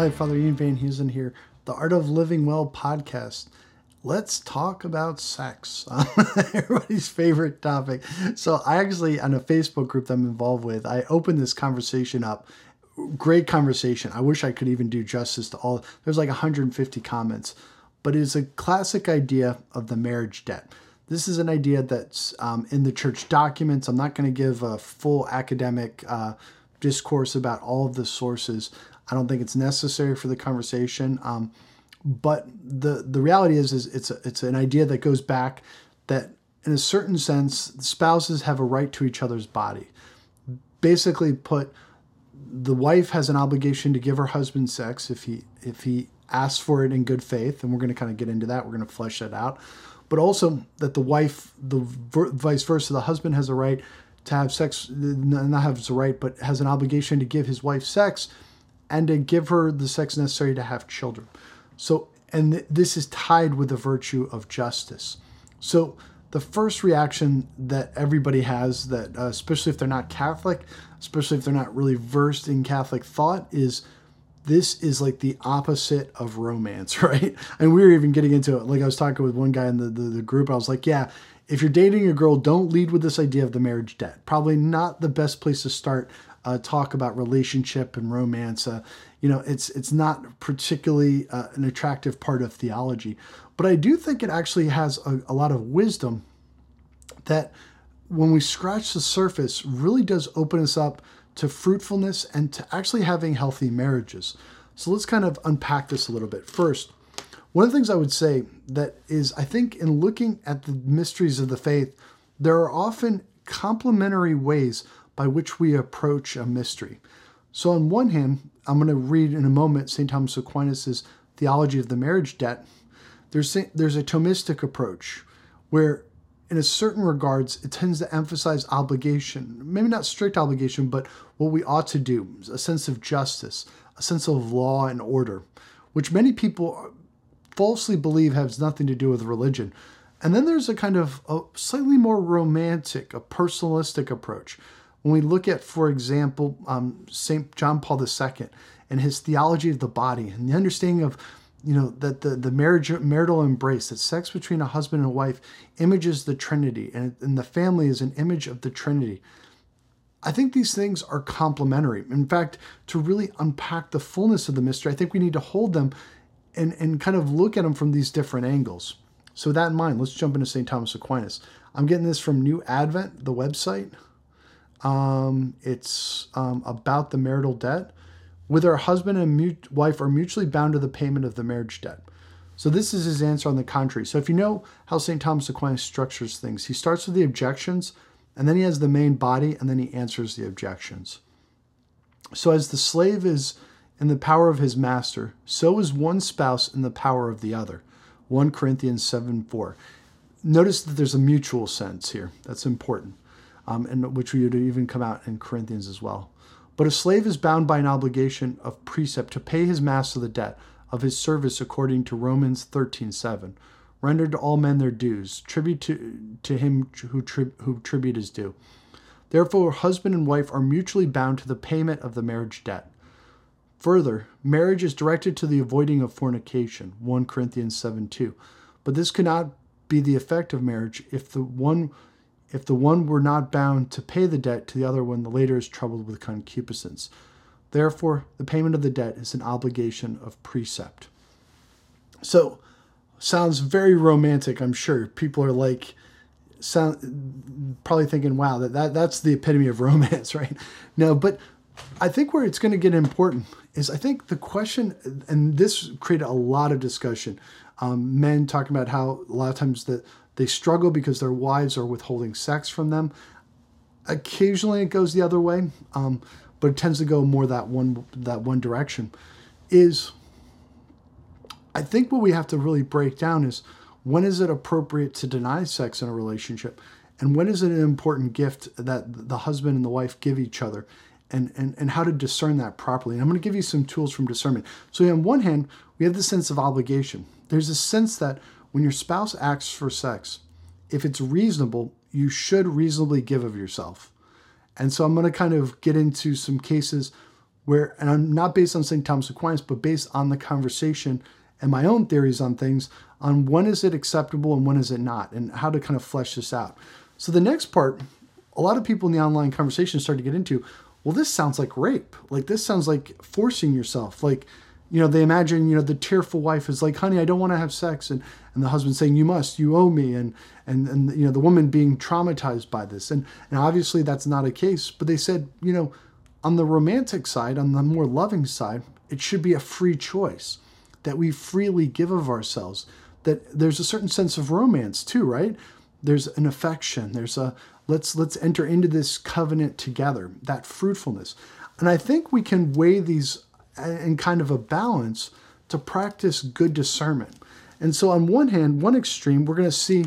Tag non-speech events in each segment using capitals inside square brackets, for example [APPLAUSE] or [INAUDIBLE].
Hi, Father Ian Van Heusen here, the Art of Living Well podcast. Let's talk about sex, [LAUGHS] everybody's favorite topic. So, I actually, on a Facebook group that I'm involved with, I opened this conversation up. Great conversation. I wish I could even do justice to all. There's like 150 comments, but it's a classic idea of the marriage debt. This is an idea that's um, in the church documents. I'm not going to give a full academic uh, discourse about all of the sources. I don't think it's necessary for the conversation. Um, but the the reality is, is it's a, it's an idea that goes back that in a certain sense, spouses have a right to each other's body. Basically, put the wife has an obligation to give her husband sex if he if he asks for it in good faith, and we're going to kind of get into that. We're going to flesh that out. But also that the wife, the vice versa, the husband has a right to have sex, not have a right, but has an obligation to give his wife sex and to give her the sex necessary to have children. So, and th- this is tied with the virtue of justice. So, the first reaction that everybody has, that uh, especially if they're not Catholic, especially if they're not really versed in Catholic thought, is this is like the opposite of romance, [LAUGHS] right? And we were even getting into it. Like I was talking with one guy in the, the, the group, I was like, yeah, if you're dating a girl, don't lead with this idea of the marriage debt. Probably not the best place to start uh, talk about relationship and romance. Uh, you know, it's it's not particularly uh, an attractive part of theology, but I do think it actually has a, a lot of wisdom that, when we scratch the surface, really does open us up to fruitfulness and to actually having healthy marriages. So let's kind of unpack this a little bit. First, one of the things I would say that is, I think, in looking at the mysteries of the faith, there are often complementary ways by which we approach a mystery. So, on one hand, I'm going to read in a moment St. Thomas Aquinas' Theology of the Marriage Debt. There's, there's a Thomistic approach where, in a certain regards, it tends to emphasize obligation, maybe not strict obligation, but what we ought to do, a sense of justice, a sense of law and order, which many people falsely believe has nothing to do with religion. And then there's a kind of a slightly more romantic, a personalistic approach when we look at, for example, um, St. John Paul II and his theology of the body and the understanding of, you know, that the, the marriage, marital embrace, that sex between a husband and a wife images the Trinity and, and the family is an image of the Trinity. I think these things are complementary. In fact, to really unpack the fullness of the mystery, I think we need to hold them and, and kind of look at them from these different angles. So, with that in mind, let's jump into St. Thomas Aquinas. I'm getting this from New Advent, the website. Um, it's um, about the marital debt. Whether a husband and wife are mutually bound to the payment of the marriage debt. So this is his answer on the contrary. So if you know how St. Thomas Aquinas structures things, he starts with the objections, and then he has the main body, and then he answers the objections. So as the slave is in the power of his master, so is one spouse in the power of the other. 1 Corinthians 7 4. Notice that there's a mutual sense here. That's important um, and which we would even come out in Corinthians as well. But a slave is bound by an obligation of precept to pay his master the debt of his service according to Romans 13:7. Render to all men their dues, tribute to, to him who, tri- who tribute is due. Therefore, husband and wife are mutually bound to the payment of the marriage debt. Further, marriage is directed to the avoiding of fornication, 1 Corinthians 7 2. But this cannot be the effect of marriage if the one if the one were not bound to pay the debt to the other when the later is troubled with concupiscence. Therefore, the payment of the debt is an obligation of precept. So, sounds very romantic, I'm sure. People are like, sound probably thinking, wow, that, that that's the epitome of [LAUGHS] romance, right? No, but I think where it's going to get important is I think the question, and this created a lot of discussion. Um, men talking about how a lot of times the they struggle because their wives are withholding sex from them. Occasionally, it goes the other way, um, but it tends to go more that one that one direction. Is I think what we have to really break down is when is it appropriate to deny sex in a relationship, and when is it an important gift that the husband and the wife give each other, and and, and how to discern that properly. And I'm going to give you some tools from discernment. So on one hand, we have the sense of obligation. There's a sense that when your spouse asks for sex, if it's reasonable, you should reasonably give of yourself. And so I'm going to kind of get into some cases where, and I'm not based on St. Thomas Aquinas, but based on the conversation and my own theories on things, on when is it acceptable and when is it not, and how to kind of flesh this out. So the next part, a lot of people in the online conversation start to get into, well, this sounds like rape. Like this sounds like forcing yourself. Like, you know, they imagine, you know, the tearful wife is like, honey, I don't want to have sex. And, and the husband saying, you must, you owe me. And, and, and, you know, the woman being traumatized by this. And, and obviously that's not a case, but they said, you know, on the romantic side, on the more loving side, it should be a free choice that we freely give of ourselves. That there's a certain sense of romance too, right? There's an affection. There's a let's let's enter into this covenant together. That fruitfulness, and I think we can weigh these in kind of a balance to practice good discernment. And so, on one hand, one extreme, we're going to see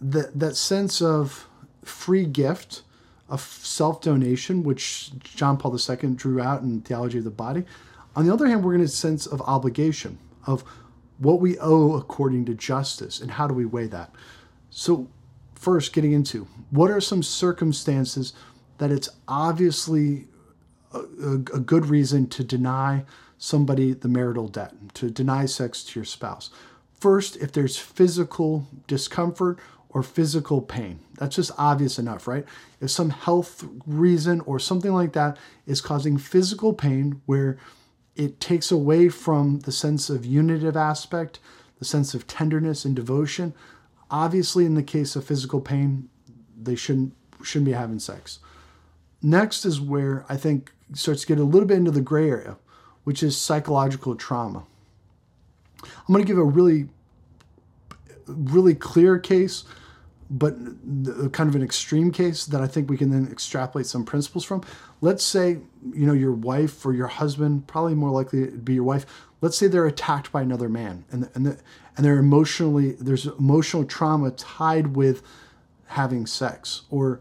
that that sense of free gift of self donation, which John Paul II drew out in Theology of the Body. On the other hand, we're going to sense of obligation, of what we owe according to justice, and how do we weigh that? So, first, getting into what are some circumstances that it's obviously a, a, good reason to deny somebody the marital debt, to deny sex to your spouse? First, if there's physical discomfort or physical pain. That's just obvious enough, right? If some health reason or something like that is causing physical pain where it takes away from the sense of unitive aspect, the sense of tenderness and devotion, obviously in the case of physical pain, they shouldn't shouldn't be having sex. Next is where I think starts to get a little bit into the gray area, which is psychological trauma. I'm going to give a really really clear case but kind of an extreme case that I think we can then extrapolate some principles from. Let's say, you know, your wife or your husband, probably more likely to be your wife. Let's say they're attacked by another man, and and the, and they're emotionally there's emotional trauma tied with having sex, or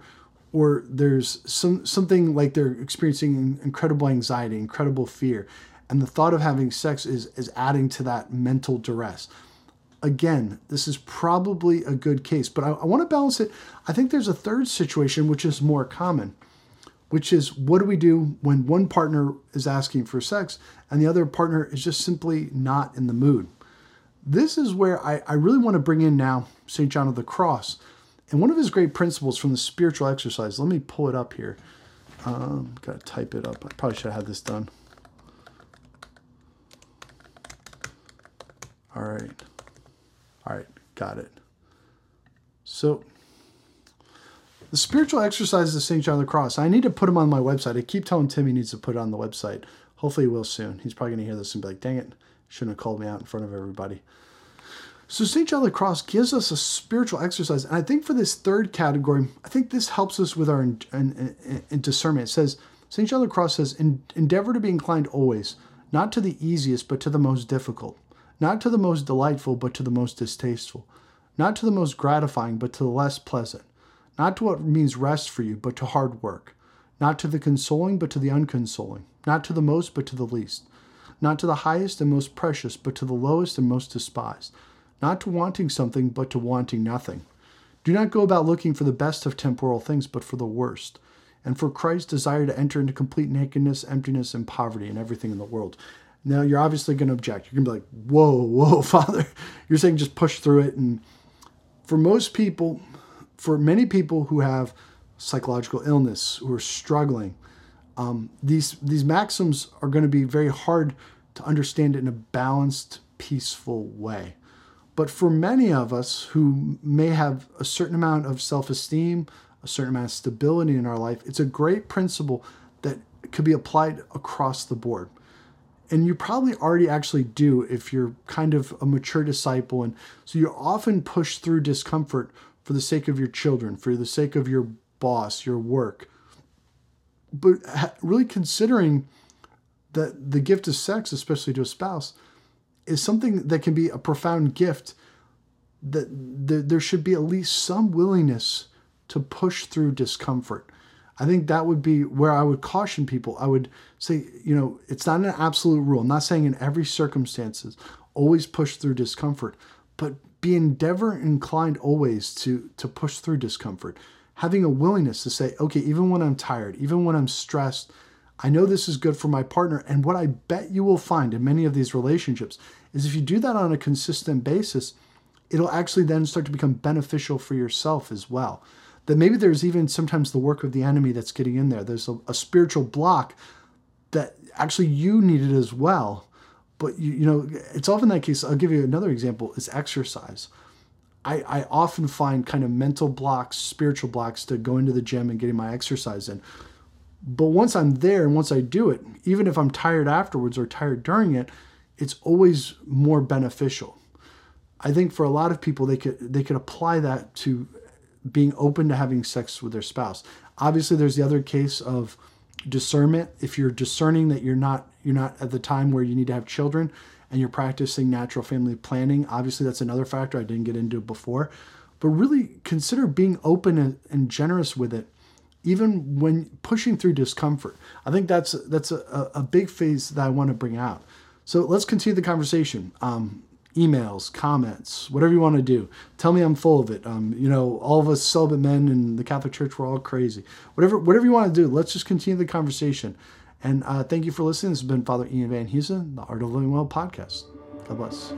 or there's some something like they're experiencing incredible anxiety, incredible fear, and the thought of having sex is is adding to that mental duress again, this is probably a good case, but I, I want to balance it. I think there's a third situation which is more common, which is what do we do when one partner is asking for sex and the other partner is just simply not in the mood? This is where I, I really want to bring in now St. John of the Cross. And one of his great principles from the spiritual exercise, let me pull it up here. Um, gotta type it up. I probably should have had this done. All right. All right, got it. So, the spiritual exercises of St. John of the Cross, I need to put them on my website. I keep telling Tim he needs to put it on the website. Hopefully, he will soon. He's probably going to hear this and be like, dang it, shouldn't have called me out in front of everybody. So, St. John the Cross gives us a spiritual exercise. And I think for this third category, I think this helps us with our in, in, in, discernment. It says, St. John the Cross says, endeavor to be inclined always, not to the easiest, but to the most difficult not to the most delightful, but to the most distasteful, not to the most gratifying, but to the less pleasant, not to what means rest for you, but to hard work, not to the consoling, but to the unconsoling, not to the most, but to the least, not to the highest and most precious, but to the lowest and most despised, not to wanting something, but to wanting nothing. Do not go about looking for the best of temporal things, but for the worst, and for Christ's desire to enter into complete nakedness, emptiness, and poverty in everything in the world. Now you're obviously going to object. You're going to be like, "Whoa, whoa, [LAUGHS] Father!" You're saying just push through it. And for most people, for many people who have psychological illness, who are struggling, um, these these maxims are going to be very hard to understand in a balanced, peaceful way. But for many of us who may have a certain amount of self-esteem, a certain amount of stability in our life, it's a great principle that could be applied across the board. And you probably already actually do if you're kind of a mature disciple. And so you often push through discomfort for the sake of your children for the sake of your boss your work. But really considering that the gift of sex especially to a spouse is something that can be a profound gift that there should be at least some willingness to push through discomfort I think that would be where I would caution people. I would say, you know, it's not an absolute rule. I'm not saying in every circumstances always push through discomfort, but be endeavor inclined always to to push through discomfort. Having a willingness to say, okay, even when I'm tired, even when I'm stressed, I know this is good for my partner. And what I bet you will find in many of these relationships is if you do that on a consistent basis, it'll actually then start to become beneficial for yourself as well. That maybe there's even sometimes the work of the enemy that's getting in there. There's a, a spiritual block that actually you needed as well. But you, you know, it's often that case. I'll give you another example is exercise. I, I often find kind of mental blocks, spiritual blocks to go into the gym and getting my exercise in. But once I'm there and once I do it, even if I'm tired afterwards or tired during it, it's always more beneficial. I think for a lot of people they could they could apply that to being open to having sex with their spouse. Obviously there's the other case of discernment. If you're discerning that you're not you're not at the time where you need to have children and you're practicing natural family planning, obviously that's another factor I didn't get into before. But really consider being open and, generous with it even when pushing through discomfort. I think that's that's a, a big phase that I want to bring out. So let's continue the conversation. Um, emails, comments, whatever you want to do. Tell me I'm full of it. Um, you know, all of us celibate men in the Catholic Church, we're all crazy. Whatever, whatever you want to do, let's just continue the conversation. And uh, thank you for listening. This has been Father Ian Van Heusen, the Art of Living Well podcast. God bless.